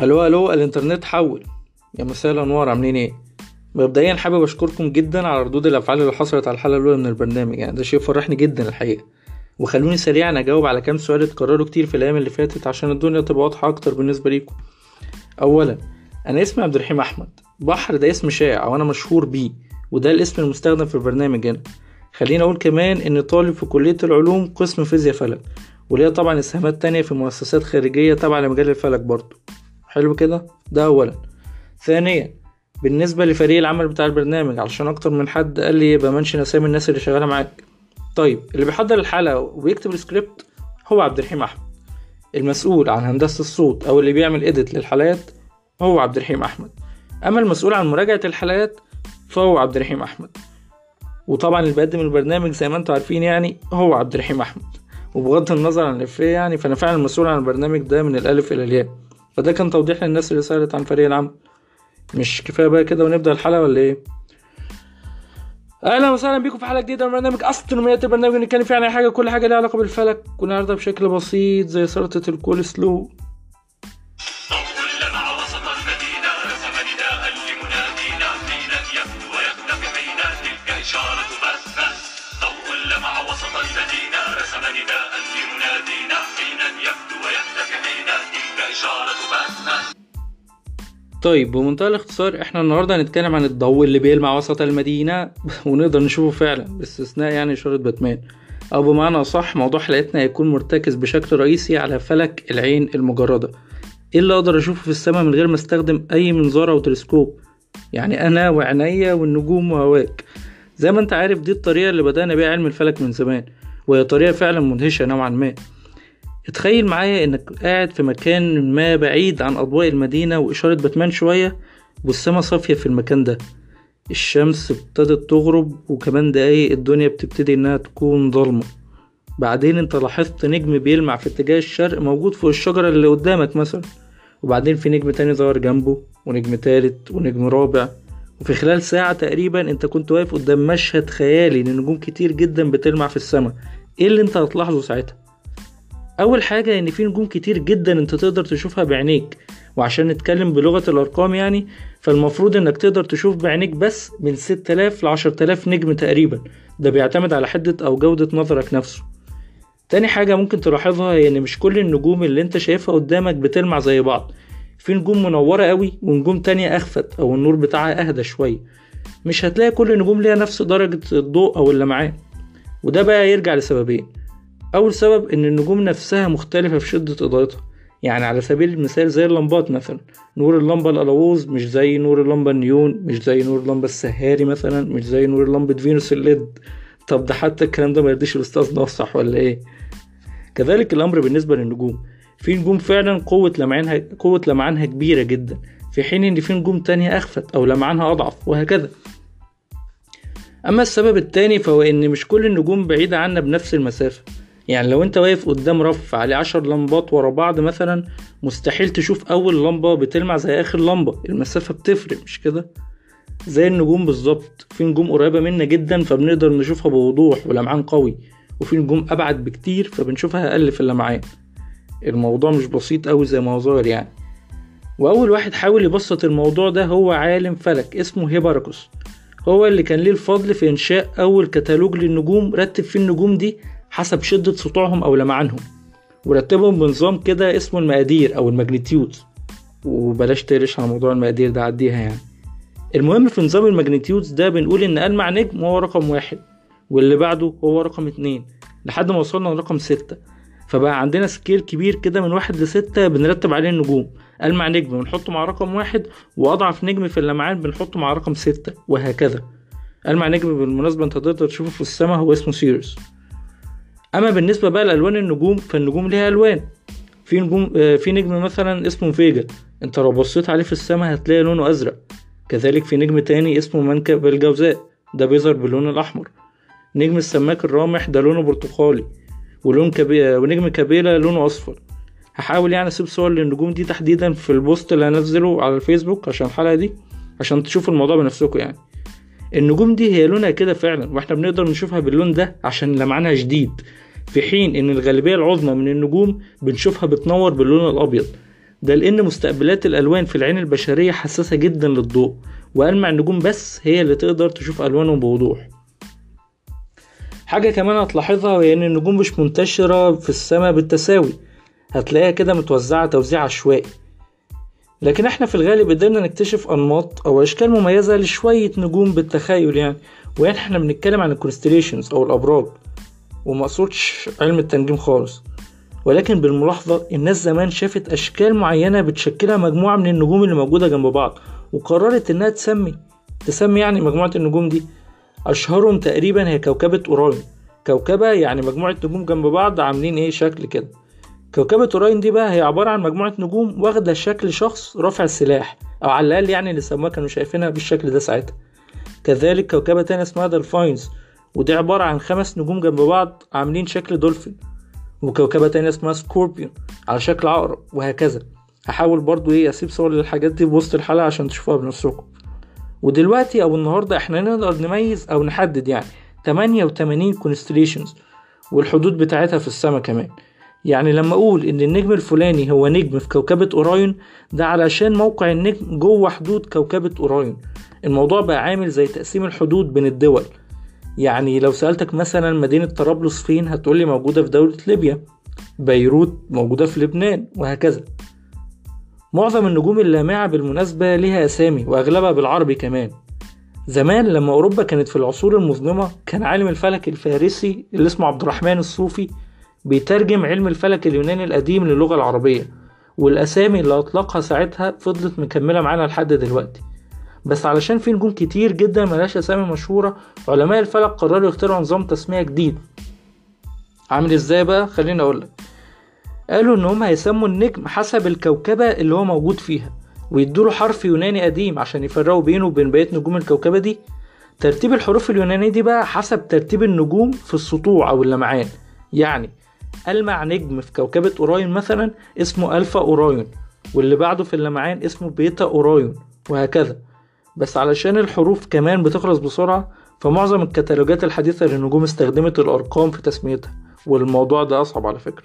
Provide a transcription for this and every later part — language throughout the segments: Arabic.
ألو ألو الإنترنت حول. يا مساء الأنوار عاملين إيه؟ مبدئيا حابب أشكركم جدا على ردود الأفعال اللي حصلت على الحلقة الأولى من البرنامج. يعني ده شيء فرحني جدا الحقيقة. وخلوني سريعا أجاوب على كام سؤال اتكرروا كتير في الأيام اللي فاتت عشان الدنيا تبقى واضحه أكتر بالنسبة ليكم. اولا أنا اسمي عبد الرحيم أحمد. بحر ده اسم شائع وأنا مشهور بيه وده الاسم المستخدم في البرنامج هنا. خليني أقول كمان إني طالب في كلية العلوم قسم فيزياء فلك وليا طبعا إسهامات تانية في مؤسسات خارجية تابعه لمجال الفلك برضه. حلو كده؟ ده اولا. ثانيا بالنسبة لفريق العمل بتاع البرنامج علشان أكتر من حد قال لي يبقى mention أسامي الناس اللي شغالة معاك. طيب اللي بيحضر الحلقة وبيكتب السكريبت هو عبد الرحيم أحمد. المسؤول عن هندسة الصوت أو اللي بيعمل edit للحلقات هو عبد الرحيم أحمد. أما المسؤول عن مراجعة الحلقات فهو عبد الرحيم أحمد. وطبعا اللي بيقدم البرنامج زي ما أنتم عارفين يعني هو عبد الرحيم أحمد. وبغض النظر عن الإفيه يعني فأنا فعلا مسؤول عن البرنامج ده من الألف إلى الياء. فده كان توضيح للناس اللي سألت عن فريق العمل مش كفاية بقى كده ونبدأ الحلقة ولا إيه؟ أهلا وسهلا بيكم في حلقة جديدة من برنامج استرونوميات البرنامج اللي نتكلم فيه عن أي حاجة كل حاجة ليها علاقة بالفلك والنهارده بشكل بسيط زي سلطة الكول سلو طيب بمنتهى الاختصار إحنا النهارده هنتكلم عن الضوء اللي بيلمع وسط المدينة ونقدر نشوفه فعلا باستثناء يعني إشارة باتمان. أو بمعنى أصح موضوع حلقتنا هيكون مرتكز بشكل رئيسي على فلك العين المجردة. إيه اللي أقدر أشوفه في السماء من غير ما أستخدم أي منظار أو تلسكوب؟ يعني أنا وعينيا والنجوم وهواك. زي ما أنت عارف دي الطريقة اللي بدأنا بيها علم الفلك من زمان وهي طريقة فعلا مدهشة نوعا ما. اتخيل معايا إنك قاعد في مكان ما بعيد عن أضواء المدينة وإشارة باتمان شوية والسما صافية في المكان ده. الشمس ابتدت تغرب وكمان دقايق الدنيا بتبتدي إنها تكون ضلمة بعدين أنت لاحظت نجم بيلمع في اتجاه الشرق موجود فوق الشجرة اللي قدامك مثلا. وبعدين في نجم تاني ظهر جنبه ونجم تالت ونجم رابع. وفي خلال ساعة تقريبا أنت كنت واقف قدام مشهد خيالي لنجوم كتير جدا بتلمع في السماء إيه اللي أنت هتلاحظه ساعتها؟ أول حاجة إن في نجوم كتير جدا أنت تقدر تشوفها بعينيك وعشان نتكلم بلغة الأرقام يعني فالمفروض إنك تقدر تشوف بعينيك بس من 6000 ل 10000 نجم تقريبا. ده بيعتمد على حدة أو جودة نظرك نفسه. تاني حاجة ممكن تلاحظها هي إن مش كل النجوم اللي أنت شايفها قدامك بتلمع زي بعض. في نجوم منورة قوي ونجوم تانية أخفت أو النور بتاعها أهدى شوية. مش هتلاقي كل النجوم ليها نفس درجة الضوء أو اللمعان. وده بقى يرجع لسببين. أول سبب إن النجوم نفسها مختلفة في شدة إضاءتها. يعني على سبيل المثال زي اللمبات مثلا. نور اللمبة الألووز مش زي نور اللمبة النيون مش زي نور اللمبة السهاري مثلا مش زي نور لمبة فينوس الليد. طب ده حتى الكلام ده ما يرضيش الأستاذ نصح ولا إيه؟ كذلك الأمر بالنسبة للنجوم. في نجوم فعلا قوة لمعانها قوة لمعانها كبيرة جدا في حين إن في نجوم تانية أخفت أو لمعانها أضعف وهكذا. أما السبب التاني فهو إن مش كل النجوم بعيدة عنا بنفس المسافة. يعني لو انت واقف قدام رف عليه عشر لمبات ورا بعض مثلا مستحيل تشوف أول لمبة بتلمع زي آخر لمبة. المسافة بتفرق مش كده؟ زي النجوم بالظبط. في نجوم قريبة منا جدا فبنقدر نشوفها بوضوح ولمعان قوي. وفي نجوم أبعد بكتير فبنشوفها أقل في اللمعان. الموضوع مش بسيط أوي زي ما هو ظاهر يعني. وأول واحد حاول يبسط الموضوع ده هو عالم فلك اسمه هيباركوس. هو اللي كان ليه الفضل في إنشاء أول كتالوج للنجوم. رتب فيه النجوم دي حسب شدة سطوعهم أو لمعانهم. ورتبهم بنظام كده اسمه المقادير أو ال magnitude. وبلاش تقلش على موضوع المقادير ده عديها يعني. المهم في نظام ال magnitudes ده بنقول إن ألمع نجم هو رقم واحد واللي بعده هو رقم اتنين لحد ما وصلنا لرقم ستة. فبقى عندنا scale كبير كده من واحد لستة بنرتب عليه النجوم. ألمع نجم بنحطه مع رقم واحد وأضعف نجم في اللمعان بنحطه مع رقم ستة وهكذا. ألمع نجم بالمناسبة أنت تقدر تشوفه في السماء هو اسمه Sirius. أما بالنسبة بقى لألوان النجوم فالنجوم ليها ألوان. في نجوم آه، في نجم مثلا اسمه Vega أنت لو بصيت عليه في السماء هتلاقي لونه أزرق. كذلك في نجم تاني اسمه منكب الجوزاء ده بيظهر باللون الأحمر. نجم السماك الرامح ده لونه برتقالي. ولون كبي... ونجم كابيلا لونه أصفر. هحاول يعني أسيب صور للنجوم دي تحديدا في البوست اللي هنزله على الفيسبوك عشان الحلقة دي عشان تشوفوا الموضوع بنفسكم يعني. النجوم دي هي لونها كده فعلا وإحنا بنقدر نشوفها باللون ده عشان لمعانها شديد. في حين إن الغالبية العظمى من النجوم بنشوفها بتنور باللون الأبيض. ده لأن مستقبلات الألوان في العين البشرية حساسة جدا للضوء وألمع النجوم بس هي اللي تقدر تشوف ألوانهم بوضوح. حاجة كمان هتلاحظها وهي إن النجوم مش منتشرة في السماء بالتساوي. هتلاقيها كده متوزعة توزيع عشوائي. لكن إحنا في الغالب قدرنا نكتشف أنماط أو أشكال مميزة لشوية نجوم بالتخيل يعني وهنا إحنا بنتكلم عن ال constellations أو الأبراج. ومقصودش علم التنجيم خالص ولكن بالملاحظة الناس زمان شافت أشكال معينة بتشكلها مجموعة من النجوم اللي موجودة جنب بعض وقررت إنها تسمي تسمي يعني مجموعة النجوم دي. أشهرهم تقريبا هي كوكبة Orion كوكبة يعني مجموعة نجوم جنب بعض عاملين إيه شكل كده. كوكبة Orion دي بقى هي عبارة عن مجموعة نجوم واخدة شكل شخص رافع السلاح أو على الأقل يعني اللي سموها كانوا شايفينها بالشكل ده ساعتها. كذلك كوكبة تانية اسمها Delphinus ودي عبارة عن خمس نجوم جنب بعض عاملين شكل دولفين وكوكبة تانية اسمها Scorpion على شكل عقرب وهكذا. هحاول برضو إيه أسيب صور للحاجات دي بوسط الحلقة عشان تشوفوها بنفسكم. ودلوقتي أو النهاردة إحنا نقدر نميز أو نحدد يعني 88 constellations والحدود بتاعتها في السماء كمان. يعني لما أقول إن النجم الفلاني هو نجم في كوكبة Orion ده علشان موقع النجم جوه حدود كوكبة Orion الموضوع بقى عامل زي تقسيم الحدود بين الدول. يعني لو سألتك مثلا مدينة طرابلس فين هتقولي موجودة في دولة ليبيا بيروت موجودة في لبنان وهكذا. معظم النجوم اللامعة بالمناسبة ليها أسامي وأغلبها بالعربي كمان. زمان لما أوروبا كانت في العصور المظلمة كان عالم الفلك الفارسي اللي اسمه عبد الرحمن الصوفي بيترجم علم الفلك اليوناني القديم للغة العربية والأسامي اللي أطلقها ساعتها فضلت مكملة معانا لحد دلوقتي. بس علشان في نجوم كتير جدا ملهاش أسامي مشهورة علماء الفلك قرروا يخترعوا نظام تسمية جديد. عامل إزاي بقى؟ خليني أقولك قالوا إن هم هيسموا النجم حسب الكوكبة اللي هو موجود فيها ويدوله حرف يوناني قديم عشان يفرقوا بينه وبين بقية نجوم الكوكبة دي. ترتيب الحروف اليونانية دي بقى حسب ترتيب النجوم في السطوع أو اللمعان. يعني ألمع نجم في كوكبة Orion مثلا اسمه Alpha Orion واللي بعده في اللمعان اسمه Beta Orion وهكذا. بس علشان الحروف كمان بتخلص بسرعة فمعظم الكتالوجات الحديثة للنجوم استخدمت الأرقام في تسميتها والموضوع ده أصعب على فكرة.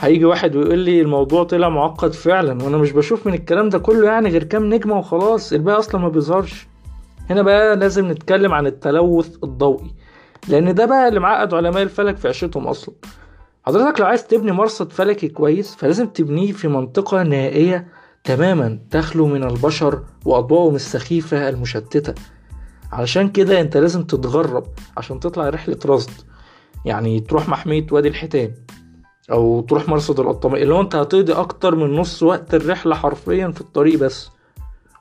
هيجي واحد ويقول لي الموضوع طلع معقد فعلا وأنا مش بشوف من الكلام ده كله يعني غير كام نجمة وخلاص الباقي أصلا ما بيظهرش. هنا بقى لازم نتكلم عن التلوث الضوئي لأن ده بقى اللي معقد علماء الفلك في عيشتهم أصلا. حضرتك لو عايز تبني مرصد فلكي كويس فلازم تبنيه في منطقة نائية تماما تخلو من البشر وأضواءهم السخيفة المشتتة. علشان كده أنت لازم تتغرب عشان تطلع رحلة رصد. يعني تروح محمية وادي الحيتان أو تروح مرصد القطامية اللي هو أنت هتقضي أكتر من نص وقت الرحلة حرفيا في الطريق بس.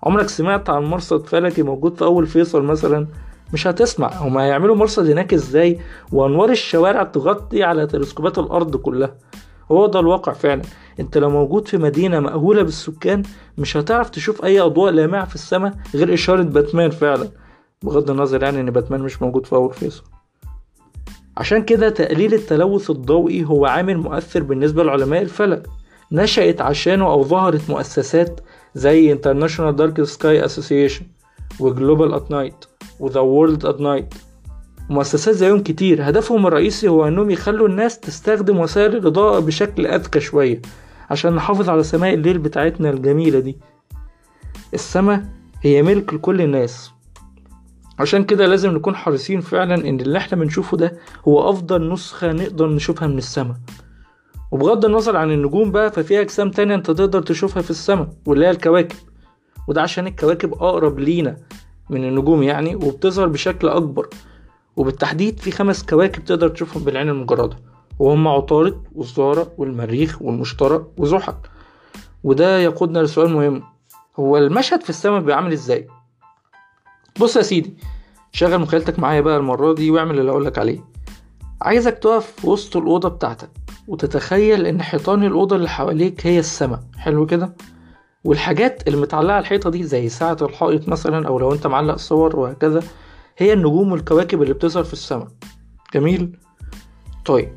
عمرك سمعت عن مرصد فلكي موجود في أول فيصل مثلا؟ مش هتسمع. هما هيعملوا مرصد هناك إزاي؟ وأنوار الشوارع تغطي على تلسكوبات الأرض كلها. هو ده الواقع فعلا. أنت لو موجود في مدينة مأهولة بالسكان مش هتعرف تشوف أي أضواء لامعة في السماء غير إشارة باتمان فعلا. بغض النظر يعني إن باتمان مش موجود في أول فيصل. عشان كده تقليل التلوث الضوئي هو عامل مؤثر بالنسبة لعلماء الفلك. نشأت عشانه أو ظهرت مؤسسات زي International Dark Sky Association و Globe at Night و The World at Night مؤسسات زيهم كتير. هدفهم الرئيسي هو إنهم يخلوا الناس تستخدم وسائل الإضاءة بشكل أذكى شوية عشان نحافظ على سماء الليل بتاعتنا الجميلة دي. السماء هي ملك لكل الناس. عشان كده لازم نكون حريصين فعلا إن اللي إحنا بنشوفه ده هو أفضل نسخة نقدر نشوفها من السماء. وبغض النظر عن النجوم بقى ففي أجسام تانية أنت تقدر تشوفها في السماء واللي هي الكواكب. وده عشان الكواكب أقرب لينا من النجوم يعني وبتظهر بشكل أكبر. وبالتحديد في خمس كواكب تقدر تشوفهم بالعين المجردة وهم عطارد والزهرة والمريخ والمشتري وزحل. وده يقودنا لسؤال مهم هو المشهد في السماء بيبقى عامل إزاي؟ بص يا سيدي شغل مخيلتك معايا بقى المرة دي واعمل اللي أقولك عليه. عايزك تقف في وسط الأوضة بتاعتك وتتخيل إن حيطان الأوضة اللي حواليك هي السماء. حلو كده؟ والحاجات اللي متعلقة على الحيطة دي زي ساعة الحائط مثلا أو لو أنت معلق صور وهكذا هي النجوم والكواكب اللي بتظهر في السماء. جميل؟ طيب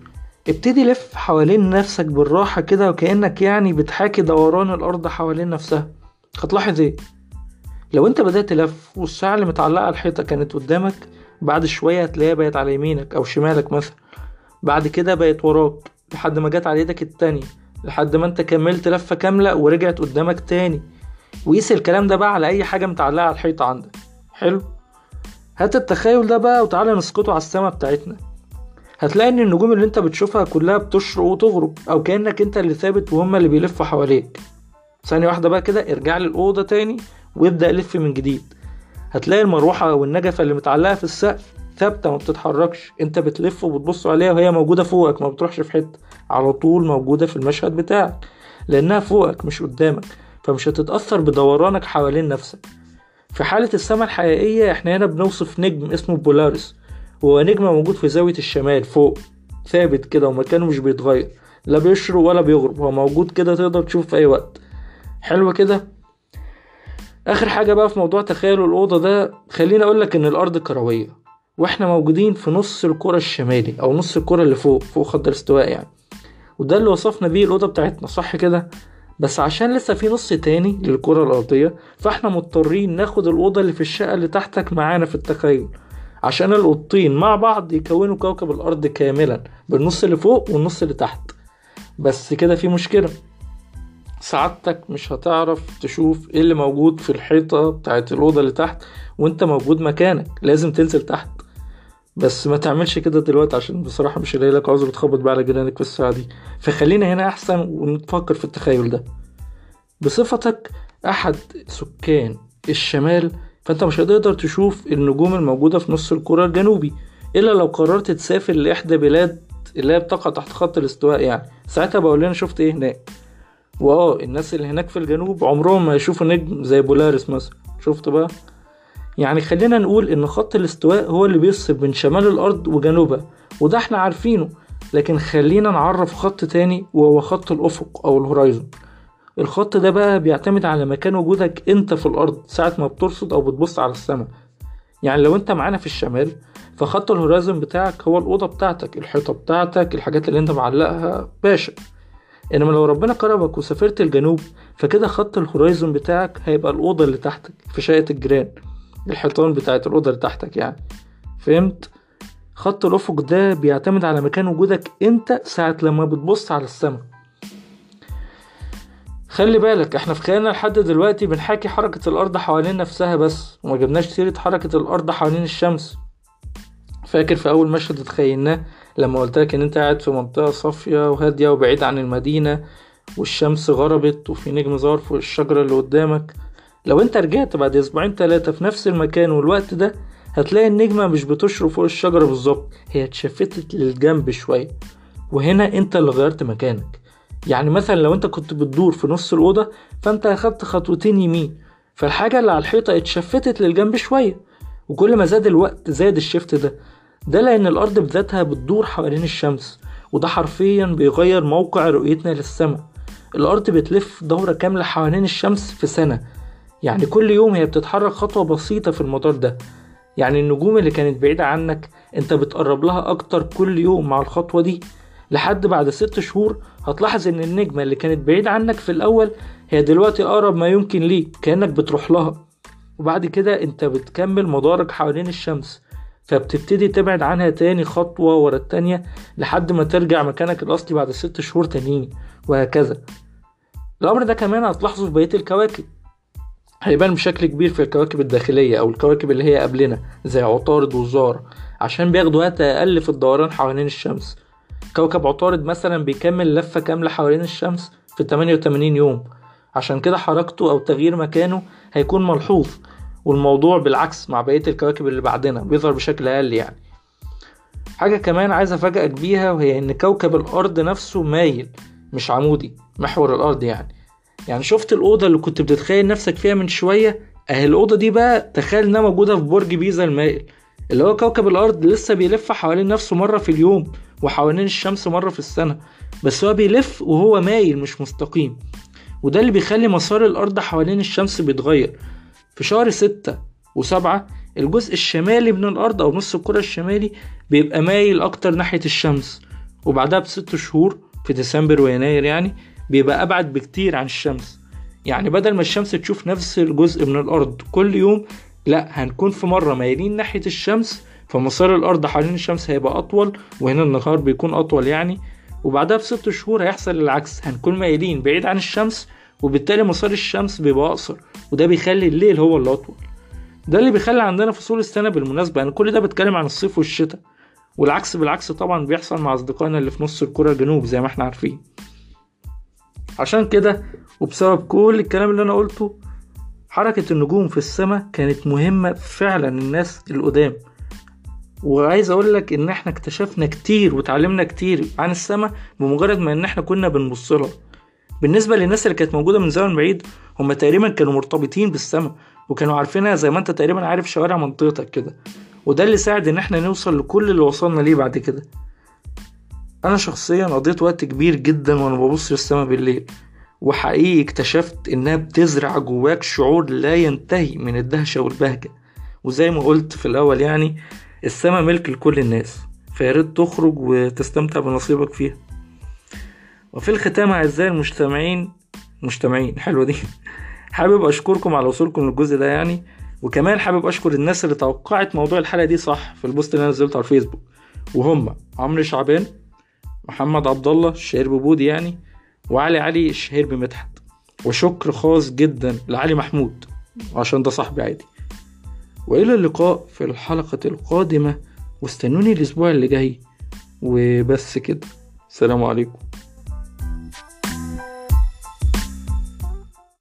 ابتدي لف حوالين نفسك بالراحة كده وكأنك يعني بتحاكي دوران الأرض حوالين نفسها. هتلاحظ إيه؟ لو أنت بدأت لف والساعة اللي متعلقة على الحيطة كانت قدامك بعد شوية هتلاقيها بقت على يمينك أو شمالك مثلا. بعد كده بقت وراك لحد ما جت على إيدك التانية لحد ما أنت كملت لفة كاملة ورجعت قدامك تاني. وقيس الكلام ده بقى على أي حاجة متعلقة على الحيطة عندك. حلو؟ هات التخيل ده بقى وتعالى نسقطه على السما بتاعتنا. هتلاقي إن النجوم اللي أنت بتشوفها كلها بتشرق وتغرب أو كأنك أنت اللي ثابت وهم اللي بيلفوا حواليك. ثانية واحدة بقى كده ارجع للأوضة تاني وابدأ لف من جديد. هتلاقي المروحة والنجفة اللي متعلقة في السقف ثابتة ما بتتحركش. أنت بتلف وبتبص عليها وهي موجودة فوقك ما بتروحش في حتة. على طول موجودة في المشهد بتاعك لأنها فوقك مش قدامك فمش هتتأثر بدورانك حوالين نفسك. في حالة السماء الحقيقية إحنا هنا بنوصف نجم اسمه بولاريس. هو نجم موجود في زاوية الشمال فوق ثابت كده ومكانه مش بيتغير. لا بيشرق ولا بيغرب هو موجود كده تقدر تشوفه في أي وقت. حلو كده. آخر حاجة بقى في موضوع تخيل الأوضة ده خليني أقولك إن الأرض كروية وإحنا موجودين في نص الكرة الشمالي أو نص الكرة اللي فوق فوق خط الاستواء يعني. وده اللي وصفنا بيه الأوضة بتاعتنا صح كده؟ بس عشان لسه في نص تاني للكرة الأرضية فإحنا مضطرين ناخد الأوضة اللي في الشقة اللي تحتك معانا في التخيل. عشان الأوضتين مع بعض يكونوا كوكب الأرض كاملا بالنص اللي فوق والنص اللي تحت. بس كده في مشكلة. سعادتك مش هتعرف تشوف إيه اللي موجود في الحيطة بتاعت الأوضة اللي تحت وأنت موجود مكانك لازم تنزل تحت. بس ما تعملش كده دلوقتي عشان بصراحة مش هلاقي لك عذر تخبط بقى على جيرانك في الساعة دي. فخلينا هنا أحسن ونفكر في التخيل ده. بصفتك أحد سكان الشمال فأنت مش هتقدر تشوف النجوم الموجودة في نص الكرة الجنوبي إلا لو قررت تسافر لإحدى بلاد اللي هي بتقع تحت خط الاستواء يعني. ساعتها بقول لنا شفت إيه هناك. وآه الناس اللي هناك في الجنوب عمرهم ما يشوفوا نجم زي بولاريس مثلا. شفت بقى؟ يعني خلينا نقول إن خط الاستواء هو اللي بيفصل بين شمال الأرض وجنوبها وده إحنا عارفينه لكن خلينا نعرف خط تاني وهو خط الأفق أو ال horizon. الخط ده بقى بيعتمد على مكان وجودك أنت في الأرض ساعة ما بترصد أو بتبص على السماء. يعني لو أنت معانا في الشمال فخط ال horizon بتاعك هو الأوضة بتاعتك الحيطة بتاعتك الحاجات اللي أنت معلقها باشا. إنما لو ربنا كرمك وسافرت الجنوب فكده خط الهورايزون بتاعك هيبقى الأوضة اللي تحتك في شقة الجيران. الحيطان بتاعت الأوضة اللي تحتك يعني. فهمت؟ خط الأفق ده بيعتمد على مكان وجودك أنت ساعة لما بتبص على السماء. خلي بالك إحنا في خيالنا لحد دلوقتي بنحاكي حركة الأرض حوالين نفسها بس وما جبناش سيرة حركة الأرض حوالين الشمس. فاكر في أول مشهد اتخيلناه لما قلتلك إن أنت قاعد في منطقة صافية وهادية وبعيد عن المدينة والشمس غربت وفي نجم ظهر فوق الشجرة اللي قدامك؟ لو انت رجعت بعد أسبوعين تلاتة في نفس المكان والوقت ده هتلاقي النجمة مش بتشرق فوق الشجرة بالظبط هي اتشفتت للجنب شوية. وهنا انت اللي غيرت مكانك. يعني مثلا لو انت كنت بتدور في نص الأوضة فانت أخدت خطوتين يمين فالحاجة اللي على الحيطة اتشفتت للجنب شوية. وكل ما زاد الوقت زاد الشفت ده. ده لأن الأرض بذاتها بتدور حوالين الشمس وده حرفيا بيغير موقع رؤيتنا للسماء. الأرض بتلف دورة كاملة حوالين الشمس في سنة. يعني كل يوم هي بتتحرك خطوة بسيطة في المدار ده. يعني النجوم اللي كانت بعيدة عنك انت بتقرب لها أكتر كل يوم مع الخطوة دي. لحد بعد ست شهور هتلاحظ إن النجمة اللي كانت بعيدة عنك في الأول هي دلوقتي أقرب ما يمكن ليك كأنك بتروح لها. وبعد كده انت بتكمل مدارك حوالين الشمس فبتبتدي تبعد عنها تاني خطوة ورا التانية لحد ما ترجع مكانك الأصلي بعد ست شهور تانيين وهكذا. الأمر ده كمان هتلاحظه في بقية الكواكب. هيبان بشكل كبير في الكواكب الداخلية أو الكواكب اللي هي قبلنا زي عطارد والزهرة عشان بياخدوا وقت أقل في الدوران حوالين الشمس. كوكب عطارد مثلا بيكمل لفة كاملة حوالين الشمس في 88 يوم. عشان كده حركته أو تغيير مكانه هيكون ملحوظ والموضوع بالعكس مع بقية الكواكب اللي بعدنا بيظهر بشكل أقل يعني. حاجة كمان عايز أفاجئك بيها وهي إن كوكب الأرض نفسه مايل مش عمودي محور الأرض يعني. يعني شفت الأوضة اللي كنت بتتخيل نفسك فيها من شوية؟ أهي الأوضة دي بقى تخيل إنها موجودة في برج بيزا المائل. اللي هو كوكب الأرض لسه بيلف حوالين نفسه مرة في اليوم وحوالين الشمس مرة في السنة. بس هو بيلف وهو مايل مش مستقيم. وده اللي بيخلي مسار الأرض حوالين الشمس بيتغير. في شهر ستة وسبعة الجزء الشمالي من الأرض أو نص الكرة الشمالي بيبقى مايل أكتر ناحية الشمس. وبعدها بست شهور في ديسمبر ويناير يعني بيبقى أبعد بكتير عن الشمس. يعني بدل ما الشمس تشوف نفس الجزء من الأرض كل يوم لا هنكون في مرة مايلين ناحية الشمس فمسار الأرض حوالين الشمس هيبقى أطول وهنا النهار بيكون أطول يعني. وبعدها بست شهور هيحصل العكس هنكون مايلين بعيد عن الشمس وبالتالي مسار الشمس بيبقى أقصر وده بيخلي الليل هو اللي أطول. ده اللي بيخلي عندنا فصول السنة بالمناسبة يعني كل ده بتكلم عن الصيف والشتاء. والعكس بالعكس طبعا بيحصل مع أصدقائنا اللي في نص الكرة الجنوب زي ما إحنا عارفين. عشان كده وبسبب كل الكلام اللي أنا قلته حركة النجوم في السماء كانت مهمة فعلا الناس القدام. وعايز أقول لك إن إحنا اكتشفنا كتير وتعلمنا كتير عن السماء بمجرد ما إن إحنا كنا بنبص لها. بالنسبة للناس اللي كانت موجودة من زمن بعيد هم تقريبا كانوا مرتبطين بالسماء وكانوا عارفينها زي ما أنت تقريبا عارف شوارع منطقتك كده. وده اللي ساعد إن إحنا نوصل لكل اللي وصلنا ليه بعد كده. أنا شخصيا قضيت وقت كبير جدا وأنا ببص للسماء بالليل وحقيقي اكتشفت إنها بتزرع جواك شعور لا ينتهي من الدهشة والبهجة. وزي ما قلت في الأول يعني السماء ملك لكل الناس فياريت تخرج وتستمتع بنصيبك فيها. وفي الختام أعزائي المجتمعين مجتمعين حلوة دي. حابب أشكركم على وصولكم للجزء ده يعني. وكمان حابب أشكر الناس اللي توقعت موضوع الحلقة دي صح في البوست اللي أنا نزلته على الفيسبوك. وهم عمرو شعبان محمد عبد الله الشهير ببودي يعني وعلي علي الشهير بمدحت. وشكر خاص جدا لعلي محمود عشان ده صاحبي عادي. وإلى اللقاء في الحلقة القادمة واستنوني الأسبوع اللي جاي. وبس كده سلام عليكم.